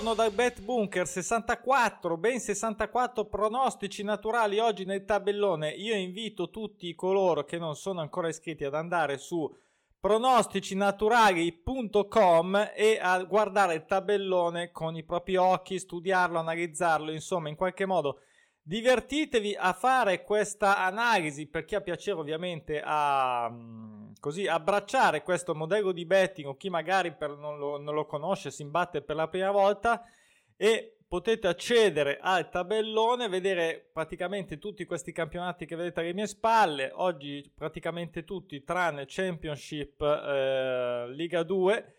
Buongiorno dal Bet Bunker 64, ben 64 pronostici naturali oggi nel tabellone. Io invito tutti coloro che non sono ancora iscritti ad andare su pronosticinaturali.com e a guardare il tabellone con i propri occhi, studiarlo, analizzarlo, insomma, in qualche modo divertitevi a fare questa analisi per chi ha piacere ovviamente a mm, così abbracciare questo modello di betting o chi magari non lo, non lo conosce, si imbatte per la prima volta e potete accedere al tabellone, vedere praticamente tutti questi campionati che vedete alle mie spalle, oggi praticamente tutti tranne Championship eh, Liga 2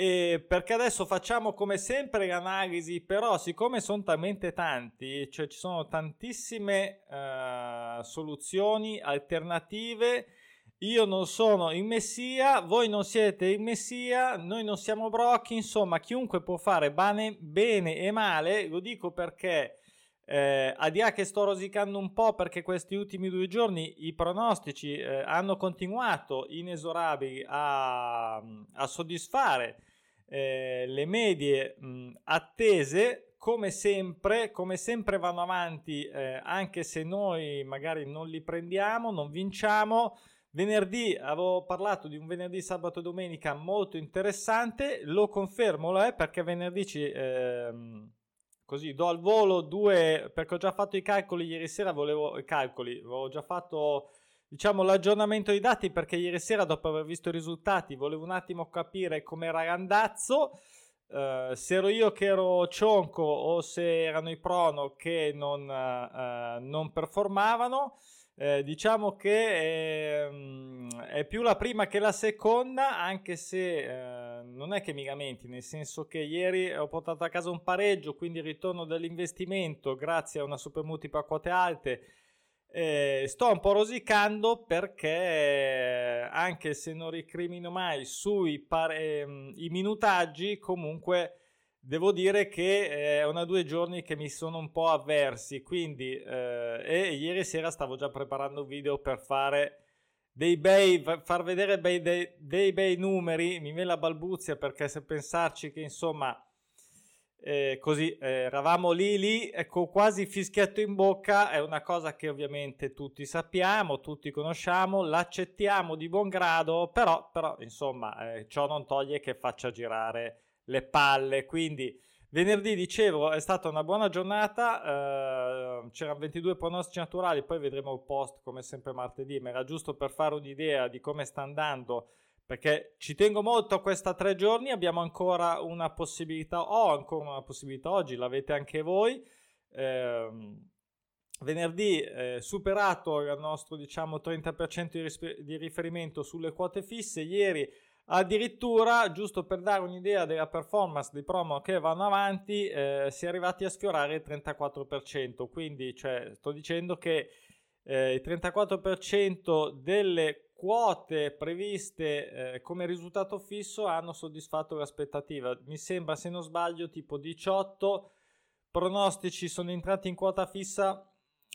e perché adesso facciamo come sempre l'analisi, però siccome sono talmente tanti, cioè ci sono tantissime uh, soluzioni alternative, io non sono il messia, voi non siete il messia, noi non siamo brocchi, insomma chiunque può fare bene, bene e male, lo dico perché eh, a dire che sto rosicando un po' perché questi ultimi due giorni i pronostici eh, hanno continuato inesorabili a, a soddisfare eh, le medie mh, attese come sempre, come sempre vanno avanti eh, anche se noi magari non li prendiamo, non vinciamo. Venerdì avevo parlato di un venerdì, sabato e domenica molto interessante, lo confermo, lo è perché venerdì ci, ehm, così do al volo due, perché ho già fatto i calcoli ieri sera, volevo i calcoli, avevo già fatto diciamo l'aggiornamento dei dati perché ieri sera dopo aver visto i risultati volevo un attimo capire com'era l'andazzo. Uh, se ero io che ero cionco o se erano i prono che non, uh, non performavano eh, diciamo che è, è, più la prima che la seconda, anche se eh, non è che mi lamenti, nel senso che ieri ho portato a casa un pareggio, quindi il ritorno dell'investimento grazie a una super multipla a quote alte. Eh, sto un po' rosicando perché anche se non ricrimino mai sui pare, i minutaggi, comunque Devo dire che è una due giorni che mi sono un po' avversi, quindi eh, e ieri sera stavo già preparando un video per fare dei bei, far vedere bei, dei, dei, bei numeri, mi viene la balbuzia perché se pensarci che insomma eh, così eh, eravamo lì lì ecco quasi fischietto in bocca è una cosa che ovviamente tutti sappiamo, tutti conosciamo, l'accettiamo di buon grado, però, però insomma eh, ciò non toglie che faccia girare le palle. Quindi venerdì dicevo è stata una buona giornata, eh, c'erano 22 pronostici naturali, poi vedremo il post come sempre martedì, ma era giusto per fare un'idea di come sta andando perché ci tengo molto a questa tre giorni, abbiamo ancora una possibilità, ho ancora una possibilità oggi, l'avete anche voi. Eh, venerdì eh, superato il nostro diciamo 30% di, ris- di riferimento sulle quote fisse, ieri Addirittura, giusto per dare un'idea della performance dei promo che vanno avanti, eh, si è arrivati a sfiorare il 34%. Quindi, cioè, sto dicendo che eh, il 34% delle quote previste eh, come risultato fisso hanno soddisfatto l'aspettativa. Mi sembra, se non sbaglio, tipo 18 pronostici sono entrati in quota fissa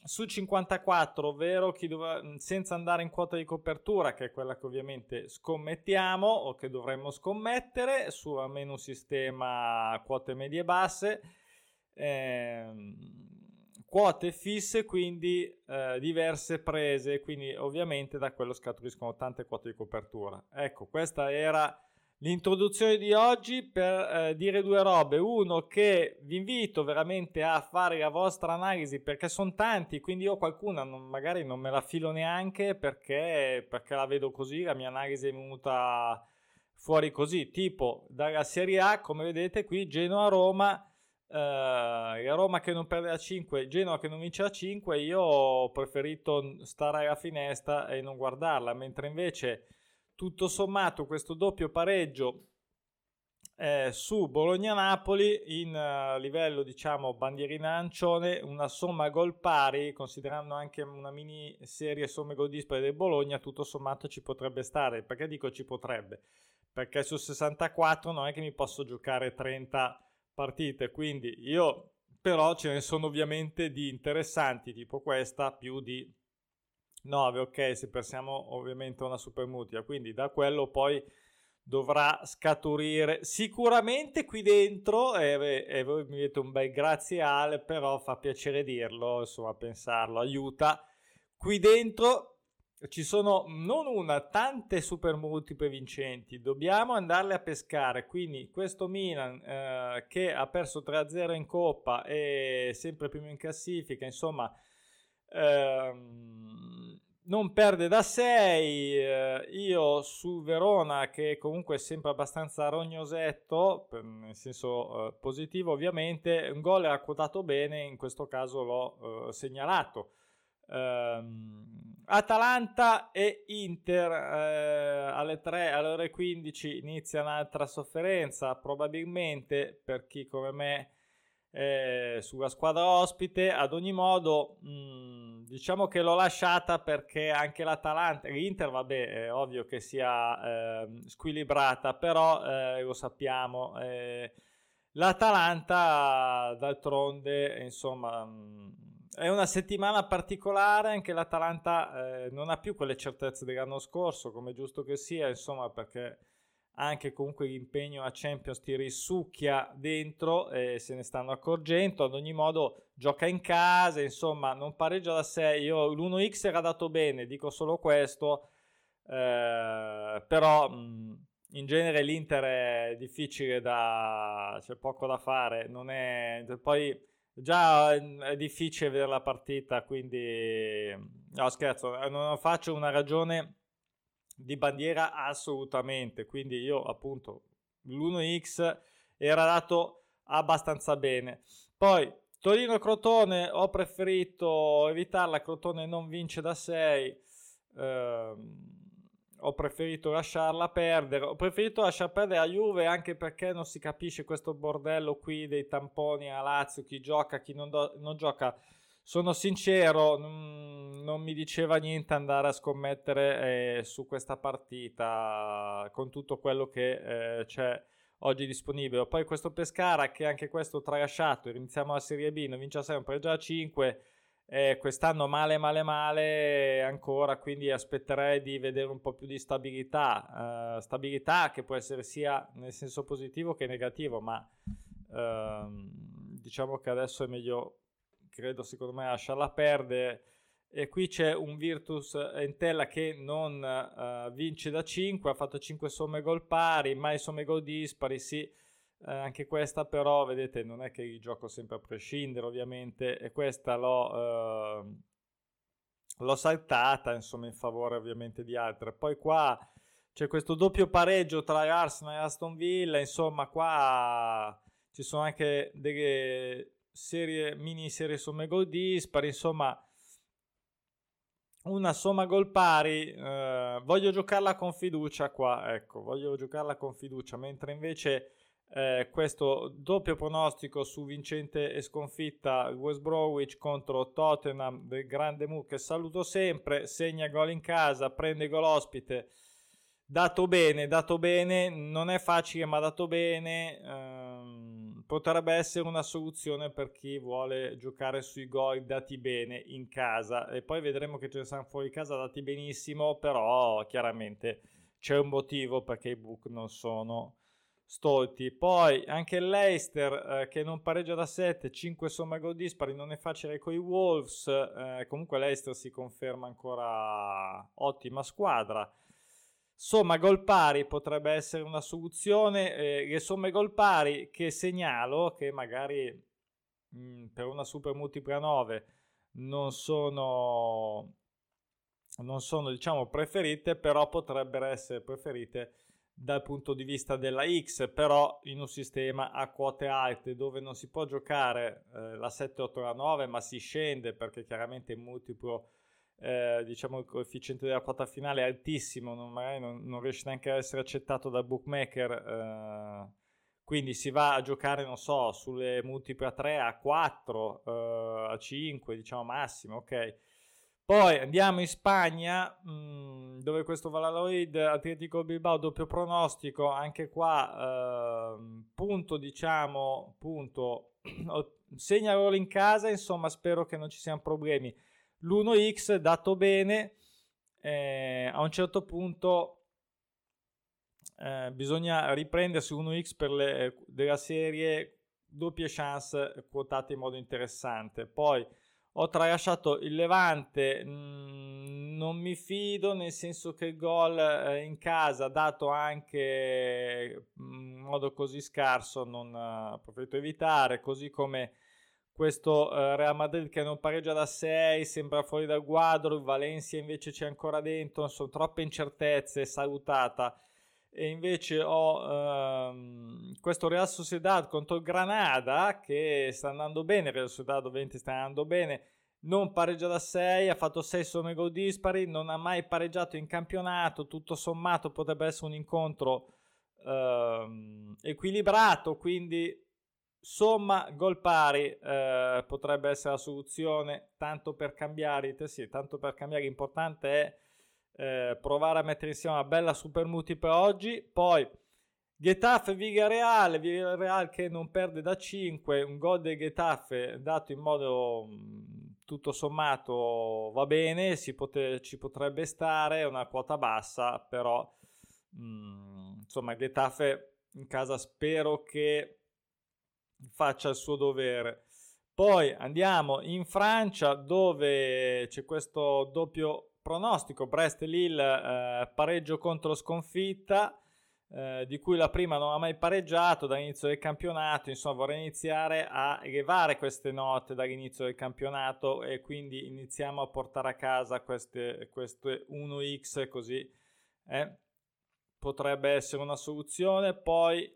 su 54, ovvero chi dov- senza andare in quota di copertura, che è quella che ovviamente scommettiamo o che dovremmo scommettere su almeno un sistema quote medie basse, ehm, quote fisse, quindi eh, diverse prese, quindi ovviamente da quello scaturiscono tante quote di copertura. Ecco, questa era l'introduzione di oggi per eh, dire due robe. Uno, che vi invito veramente a fare la vostra analisi perché sono tanti, quindi io qualcuna non, magari non me la filo neanche perché, perché la vedo così, la mia analisi è venuta fuori così, tipo dalla Serie A, come vedete qui, Genoa-Roma. La Roma che non perde a 5, Genoa che non vince a 5, io ho preferito stare alla finestra e non guardarla, mentre invece tutto sommato questo doppio pareggio eh, su Bologna-Napoli in uh, livello diciamo bandierina arancione una somma gol pari considerando anche una mini serie somme gol dispari del Bologna tutto sommato ci potrebbe stare. Perché dico ci potrebbe? Perché su 64 non è che mi posso giocare 30 partite quindi io però ce ne sono ovviamente di interessanti tipo questa più di 9, ok, se pensiamo ovviamente a una super mutua, quindi da quello poi dovrà scaturire. Sicuramente qui dentro e, e voi mi dite un bel grazie Ale però fa piacere dirlo insomma pensarlo aiuta. Qui dentro ci sono non una, tante super multiple vincenti. Dobbiamo andarle a pescare. Quindi questo Milan eh, che ha perso 3-0 in Coppa e sempre primo in classifica, insomma, ehm, non perde da 6. Eh, io su Verona, che comunque è sempre abbastanza rognosetto, nel senso eh, positivo ovviamente, un gol era quotato bene, in questo caso l'ho eh, segnalato. Um, Atalanta e Inter eh, alle 3 alle ore 15 inizia un'altra sofferenza probabilmente per chi come me eh, sulla squadra ospite ad ogni modo mh, mm, diciamo che l'ho lasciata perché anche l'Atalanta l'Inter vabbè è ovvio che sia eh, squilibrata però eh, lo sappiamo eh, l'Atalanta d'altronde insomma mh, mm, è una settimana particolare, anche l'Atalanta eh, non ha più quelle certezze dell'anno scorso, come giusto che sia, insomma, perché anche comunque l'impegno a Champions ti risucchia dentro e se ne stanno accorgendo. Ad ogni modo gioca in casa, insomma, non pareggia da 6. Io l'1x era dato bene, dico solo questo, eh, però mh, in genere l'Inter è difficile da... c'è poco da fare, non è... poi Già ehm, è difficile vedere la partita, quindi no scherzo, eh, non faccio una ragione di bandiera assolutamente, quindi io appunto l'1x era dato abbastanza bene. Poi Torino-Crotone ho preferito evitarla, Crotone non vince da 6. Ehm, ho preferito lasciarla perdere. Ho preferito lasciar perdere a Juve anche perché non si capisce questo bordello qui dei tamponi a Lazio, chi gioca, chi non, do- non gioca. Sono sincero, non, non, mi diceva niente andare a scommettere eh, su questa partita con tutto quello che eh, c'è oggi disponibile. Poi questo Pescara che anche questo tralasciato, iniziamo la Serie B, non vince sempre già 5 eh, quest'anno male, male, male ancora, quindi aspetterei di vedere un po' più di stabilità. Uh, stabilità che può essere sia nel senso positivo che negativo, ma uh, diciamo che adesso è meglio, credo secondo me, lasciarla perdere. E qui c'è un Virtus Entella che non uh, vince da 5, ha fatto 5 somme gol pari, mai somme gol dispari, sì eh, anche questa però, vedete, non è che gioco sempre a prescindere ovviamente e questa l'ho, eh, l'ho saltata insomma in favore ovviamente di altre. Poi qua c'è questo doppio pareggio tra Arsenal e Aston Villa, insomma qua ci sono anche delle serie, mini serie somme gol dispari, insomma una somma gol pari, eh, voglio giocarla con fiducia qua, ecco, voglio giocarla con fiducia, mentre invece eh, questo doppio pronostico su vincente e sconfitta West Bromwich contro Tottenham del grande Mu che saluto sempre, segna gol in casa, prende gol ospite, dato bene, dato bene, non è facile ma dato bene, ehm, potrebbe essere una soluzione per chi vuole giocare sui gol dati bene in casa. E poi vedremo che ce ne saranno fuori casa dati benissimo, però chiaramente c'è un motivo perché i book non sono stolti. Poi anche l'Eister eh, che non pareggia da 7, 5 somme gol dispari, non è facile con i Wolves. Eh, comunque l'Eister si conferma ancora ottima squadra. Somma gol pari potrebbe essere una soluzione. Eh, le somme gol pari che segnalo, che magari mh, mm, per una super multipla 9 non sono, non sono diciamo preferite, però potrebbero essere preferite dal punto di vista della X, però in un sistema a quote alte dove non si può giocare eh, la 7, 8, la 9, ma si scende perché chiaramente il multiplo, eh, diciamo il coefficiente della quota finale è altissimo, non, non, non riesce neanche a essere accettato dal bookmaker. Eh, quindi si va a giocare, non so, sulle multiple a 3, a 4, eh, a 5, diciamo massimo, ok poi andiamo in Spagna, mh, mm, dove questo Valladolid Atletico Bilbao doppio pronostico, anche qua eh, punto diciamo, punto, segna gol in casa, insomma spero che non ci siano problemi. L'1x dato bene, eh, a un certo punto eh, bisogna riprendersi 1x per le, della serie doppie chance quotate in modo interessante. Poi ho tralasciato il Levante, mm, non mi fido nel senso che il gol eh, in casa dato anche mm, in modo così scarso non uh, preferito evitare, così come questo uh, Real Madrid che non pareggia da 6, sembra fuori dal quadro, il Valencia invece c'è ancora dentro, sono troppe incertezze, salutata e invece ho ehm, questo Real Sociedad contro il Granada che sta andando bene, Real Sociedad 20 sta andando bene, non pareggia da 6, ha fatto 6 somme gol dispari, non ha mai pareggiato in campionato, tutto sommato potrebbe essere un incontro ehm, equilibrato, quindi somma gol pari eh, potrebbe essere la soluzione, tanto per cambiare, sì, tanto per cambiare l'importante è eh, provare a mettere insieme una bella super muti per oggi. Poi Getafe Vigareal, Vigareal che non perde da 5, un gol del Getafe dato in modo tutto sommato va bene, pote- ci potrebbe stare, una quota bassa, però mh, mm, insomma Getafe in casa spero che faccia il suo dovere. Poi andiamo in Francia dove c'è questo doppio pronostico Brest-Lille eh, pareggio contro sconfitta eh, di cui la prima non ha mai pareggiato dall'inizio del campionato. Insomma vorrei iniziare a elevare queste note dall'inizio del campionato e quindi iniziamo a portare a casa queste, queste 1x così eh, potrebbe essere una soluzione. Poi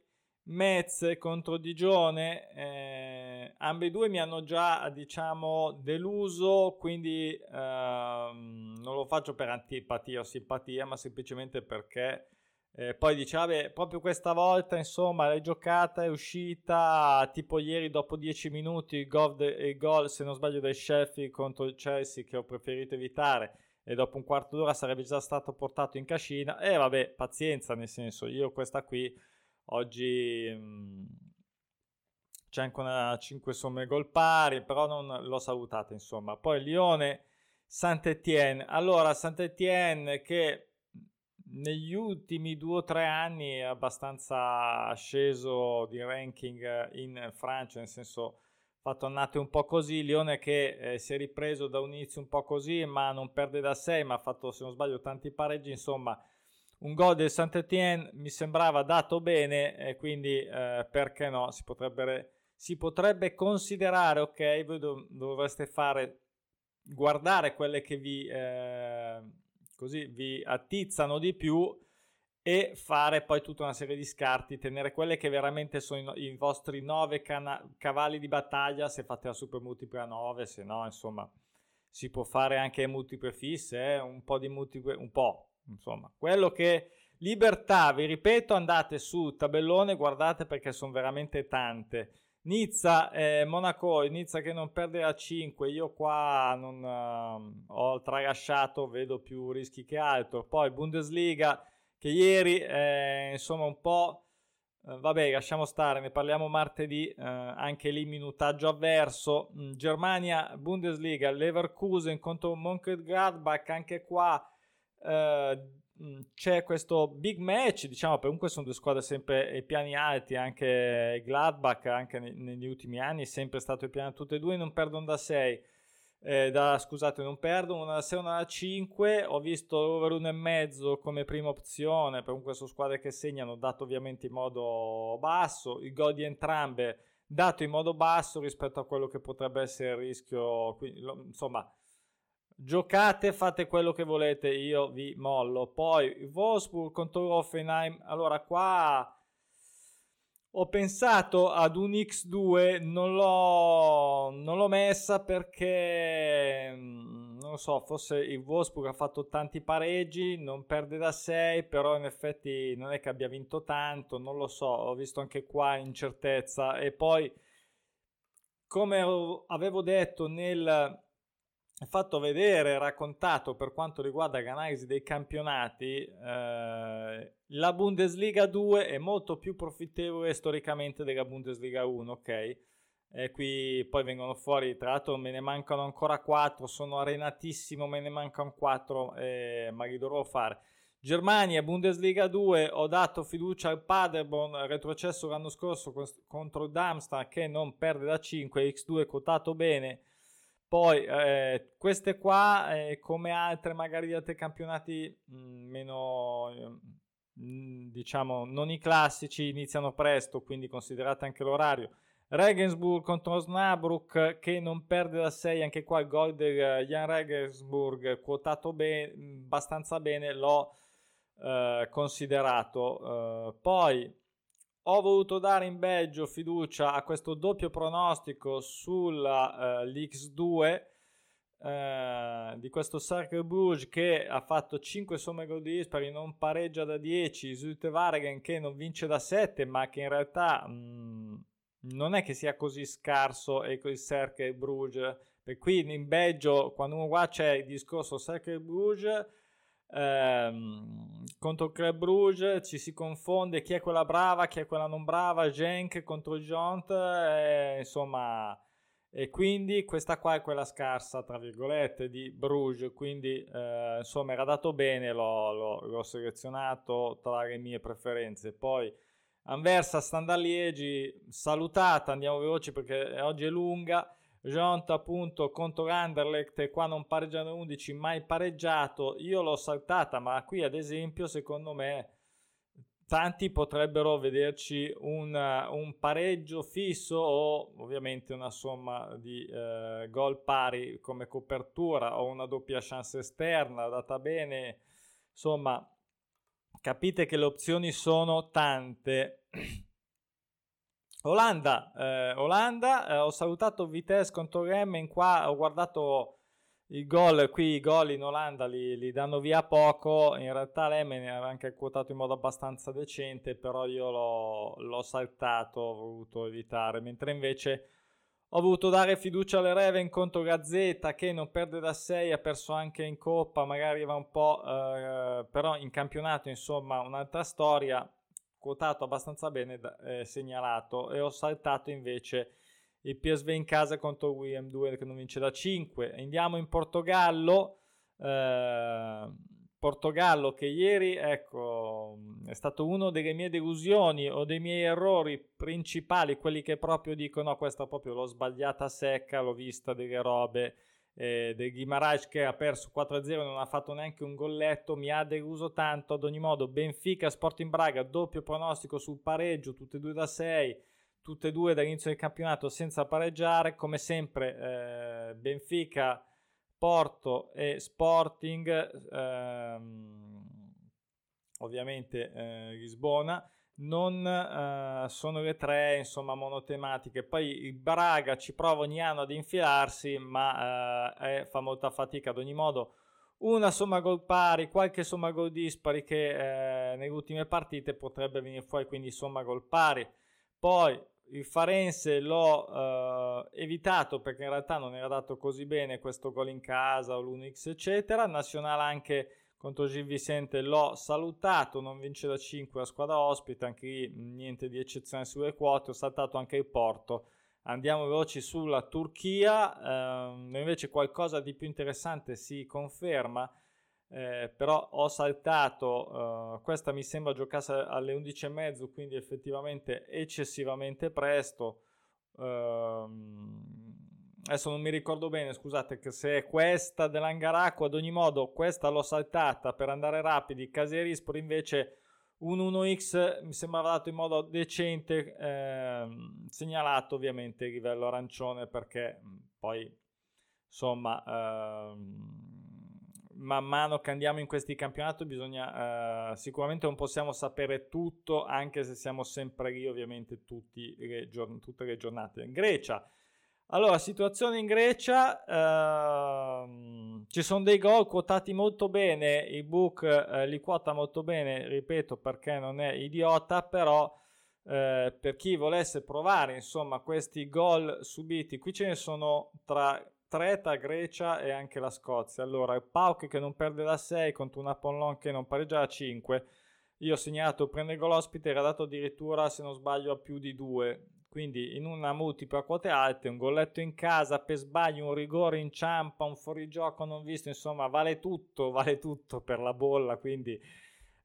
Metz contro Digione, eh, ambedue mi hanno già diciamo deluso, quindi eh, non lo faccio per antipatia o simpatia, ma semplicemente perché eh, poi diceva, proprio questa volta insomma l'hai giocata, è uscita tipo ieri dopo 10 minuti il gol, de, il gol se non sbaglio del Sheffield contro il Chelsea che ho preferito evitare e dopo un quarto d'ora sarebbe già stato portato in cascina. E vabbè pazienza nel senso io questa qui Oggi mh, mm, c'è anche una 5 somme gol pari, però non l'ho salutata insomma. Poi Lione, Saint-Étienne. Allora, Saint-Étienne che negli ultimi due o tre anni è abbastanza sceso di ranking in Francia, nel senso fatto annate un po' così, Lione che eh, si è ripreso da un inizio un po' così, ma non perde da 6, ma ha fatto se non sbaglio tanti pareggi, insomma un gol del Saint-Étienne mi sembrava dato bene e quindi eh, perché no si potrebbe, si potrebbe considerare ok voi dov- dovreste fare guardare quelle che vi, eh, così, vi attizzano di più e fare poi tutta una serie di scarti tenere quelle che veramente sono i, i vostri nove cana- cavalli di battaglia se fate la super multipla 9 se no insomma si può fare anche multiple fisse eh? un po' di multiple un po' insomma, quello che libertà, vi ripeto, andate su tabellone, guardate perché sono veramente tante. Nizza, eh, Monaco, Nizza che non perde a 5, io qua non uh, ho tralasciato, vedo più rischi che altro. Poi Bundesliga che ieri, eh, insomma, un po'... Uh, vabbè, lasciamo stare, ne parliamo martedì, uh, anche lì minutaggio avverso. Mm, Germania, Bundesliga, Leverkusen contro Mönchengladbach, anche qua c'è questo big match, diciamo, comunque sono due squadre sempre ai piani alti, anche Gladbach, anche ne- negli ultimi anni, è sempre stato ai piani tutte e due, non perdono da 6. Eh, da, scusate, non perdono una da 6 una da 5. Ho visto over 1,5 come prima opzione. Comunque sono squadre che segnano, dato ovviamente in modo basso. Il gol di entrambe dato in modo basso rispetto a quello che potrebbe essere il rischio. Quindi, lo, insomma, giocate, fate quello che volete, io vi mollo. Poi Wolfsburg contro Offenheim, allora qua ho pensato ad un X2, non l'ho, non l'ho messa perché, mm, non lo so, forse il Wolfsburg ha fatto tanti pareggi, non perde da 6, però in effetti non è che abbia vinto tanto, non lo so, ho visto anche qua incertezza. E poi, come avevo detto nel fatto vedere, raccontato per quanto riguarda l'analisi dei campionati, eh, la Bundesliga 2 è molto più profittevole storicamente della Bundesliga 1, ok? E qui poi vengono fuori, tra l'altro me ne mancano ancora 4, sono arenatissimo, me ne mancano 4, eh, ma li dovrò fare. Germania, Bundesliga 2, ho dato fiducia al Paderborn, retrocesso l'anno scorso contro il Darmstadt che non perde da 5, X2 quotato bene. Poi eh, queste qua, eh, come altre magari di altri campionati mh, mm, meno, mh, mm, diciamo, non i classici, iniziano presto, quindi considerate anche l'orario. Regensburg contro Osnabrück che non perde da 6, anche qua il gol del Jan Regensburg quotato be- abbastanza bene, l'ho eh, considerato. Eh, poi ho voluto dare in Belgio fiducia a questo doppio pronostico sulla eh, l'X2 eh, di questo Cercle Bruges che ha fatto 5 somme gol dispari, non pareggia da 10, Zulte che non vince da 7, ma che in realtà mh, mm, non è che sia così scarso e il Cercle Bruges. Per qui in Belgio, quando uno qua c'è il discorso Cercle Bruges ehm, contro il Club Bruges ci si confonde chi è quella brava, chi è quella non brava, Genk contro il Jont, eh, insomma, e quindi questa qua è quella scarsa, tra virgolette, di Bruges, quindi eh, insomma era dato bene, l'ho, l'ho, l'ho, selezionato tra le mie preferenze. Poi Anversa, Standard Liegi, salutata, andiamo veloci perché oggi è lunga. Jont appunto contro Anderlecht qua non pareggiano 11 mai pareggiato. Io l'ho saltata ma qui ad esempio secondo me tanti potrebbero vederci un, un pareggio fisso o ovviamente una somma di eh, gol pari come copertura o una doppia chance esterna data bene. Insomma capite che le opzioni sono tante Olanda, eh, Olanda eh, ho salutato Vitesse contro Remmen qua, ho guardato i gol, qui i gol in Olanda li, li danno via poco, in realtà Remmen era anche quotato in modo abbastanza decente, però io l'ho, l'ho saltato, ho voluto evitare, mentre invece ho voluto dare fiducia alle Reven contro Gazzetta che non perde da 6, ha perso anche in Coppa, magari va un po', eh, però in campionato insomma un'altra storia quotato abbastanza bene eh, segnalato e ho saltato invece il PSV in casa contro William 2 che non vince da 5 andiamo in Portogallo. Eh, Portogallo che ieri ecco è stato uno delle mie delusioni o dei miei errori principali quelli che proprio dicono no questa proprio l'ho sbagliata secca l'ho vista delle robe eh, del Guimaraes che ha perso 4-0 non ha fatto neanche un golletto mi ha deluso tanto. Ad ogni modo Benfica Sporting Braga doppio pronostico sul pareggio tutte e due da 6 tutte e due dall'inizio del campionato senza pareggiare. Come sempre eh, Benfica Porto e Sporting ehm, ovviamente eh, Lisbona non uh, sono le tre insomma monotematiche. Poi il Braga ci prova ogni anno ad infilarsi ma uh, è, fa molta fatica. Ad ogni modo una somma gol pari qualche somma gol dispari che uh, nelle ultime partite potrebbe venire fuori quindi somma gol pari. Poi il Farense l'ho evitato perché in realtà non era dato così bene questo gol in casa o l'Unix eccetera. Nazionale anche contro Gil Vicente l'ho salutato, non vince da 5 la squadra ospite, anche lì niente di eccezione sulle quote, ho saltato anche il Porto. Andiamo veloci sulla Turchia, ehm, invece qualcosa di più interessante si conferma, eh, però ho saltato, eh, questa mi sembra giocasse alle 11.30, quindi effettivamente eccessivamente presto. Ehm, adesso non mi ricordo bene, scusate, se è questa dell'Angaraco, ad ogni modo questa l'ho saltata per andare rapidi, Caserispor invece un 1x mi sembrava dato in modo decente, ehm, segnalato ovviamente il livello arancione perché poi insomma ehm, man mano che andiamo in questi campionati bisogna eh, sicuramente non possiamo sapere tutto anche se siamo sempre lì ovviamente le giorn- tutte le giornate. In Grecia allora, situazione in Grecia, ehm, ci sono dei gol quotati molto bene, il book eh, li quota molto bene, ripeto perché non è idiota, però eh, per chi volesse provare insomma questi gol subiti, qui ce ne sono tra, tre tra Grecia e anche la Scozia. Allora, il Pauk che non perde da 6 contro un Apollon che non pareggia da 5. Io ho segnato prende il gol ospite, era dato addirittura se non sbaglio a più di 2 quindi in una multipla quote alte, un golletto in casa, per sbaglio un rigore in ciampa, un fuorigioco non visto, insomma vale tutto, vale tutto per la bolla, quindi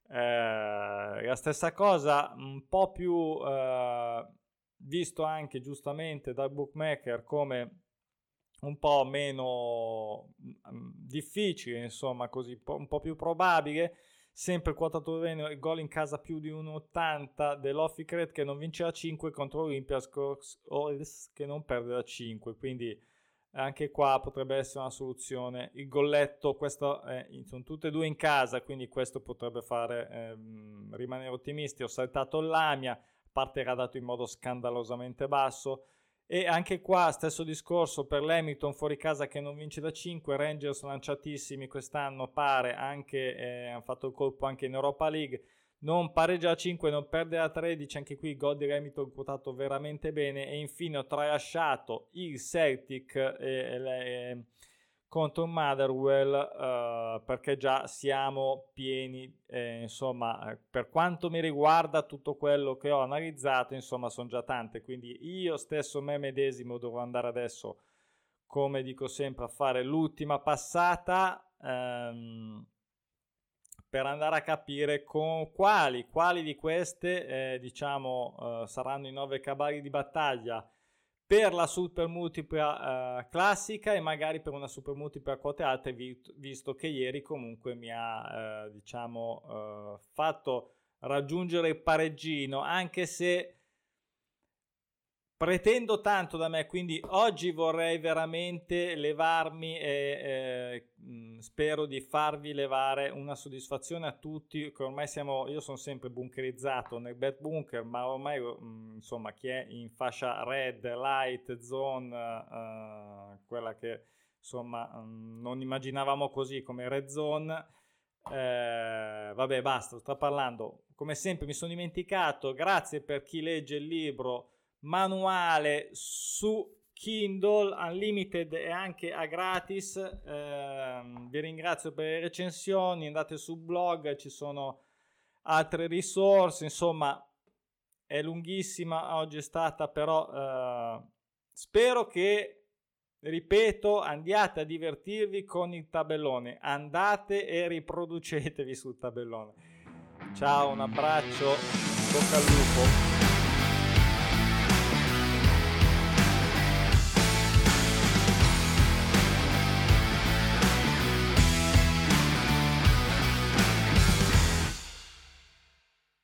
Eh, la stessa cosa, un po' più eh, visto anche giustamente dal bookmaker come un po' meno mm, difficile, insomma, così un po' più probabile. Sempre quotato bene il gol in casa più di 1,80 dell'Officret che non vince a 5 contro Olympiacos che non perde da 5. Quindi anche qua potrebbe essere una soluzione. Il golletto, questo è, sono tutte e due in casa, quindi questo potrebbe fare ehm, rimanere ottimisti. Ho saltato l'Amia, parte era dato in modo scandalosamente basso. E anche qua stesso discorso per l'Hamilton fuori casa che non vince da 5, Rangers lanciatissimi quest'anno pare anche, eh, hanno fatto il colpo anche in Europa League, non pareggia a 5, non perde a 13, anche qui gol di Hamilton quotato veramente bene e infine ho tralasciato il Celtic e, e, contro Motherwell uh, perché già siamo pieni, eh, insomma, eh, per quanto mi riguarda tutto quello che ho analizzato, insomma, sono già tante, quindi io stesso me medesimo dovrò andare adesso, come dico sempre, a fare l'ultima passata um, per andare a capire con quali, quali di queste, eh, diciamo, uh, saranno i nove cavalli di battaglia per la super multipla uh, classica e magari per una super multipla quote alte vi- visto che ieri comunque mi ha uh, diciamo uh, fatto raggiungere il pareggino anche se pretendo tanto da me, quindi oggi vorrei veramente levarmi e eh, spero di farvi levare una soddisfazione a tutti, che ormai siamo, io sono sempre bunkerizzato nel bad bunker, ma ormai insomma chi è in fascia red, light, zone, uh, quella che insomma non immaginavamo così come red zone, eh, vabbè basta, sto parlando, come sempre mi sono dimenticato, grazie per chi legge il libro, manuale su Kindle Unlimited e anche a gratis. Eh, vi ringrazio per le recensioni, andate sul blog, ci sono altre risorse, insomma è lunghissima, oggi è stata però eh, spero che ripeto, andiate a divertirvi con il tabellone, andate e riproducetevi sul tabellone. Ciao, un abbraccio, bocca al lupo.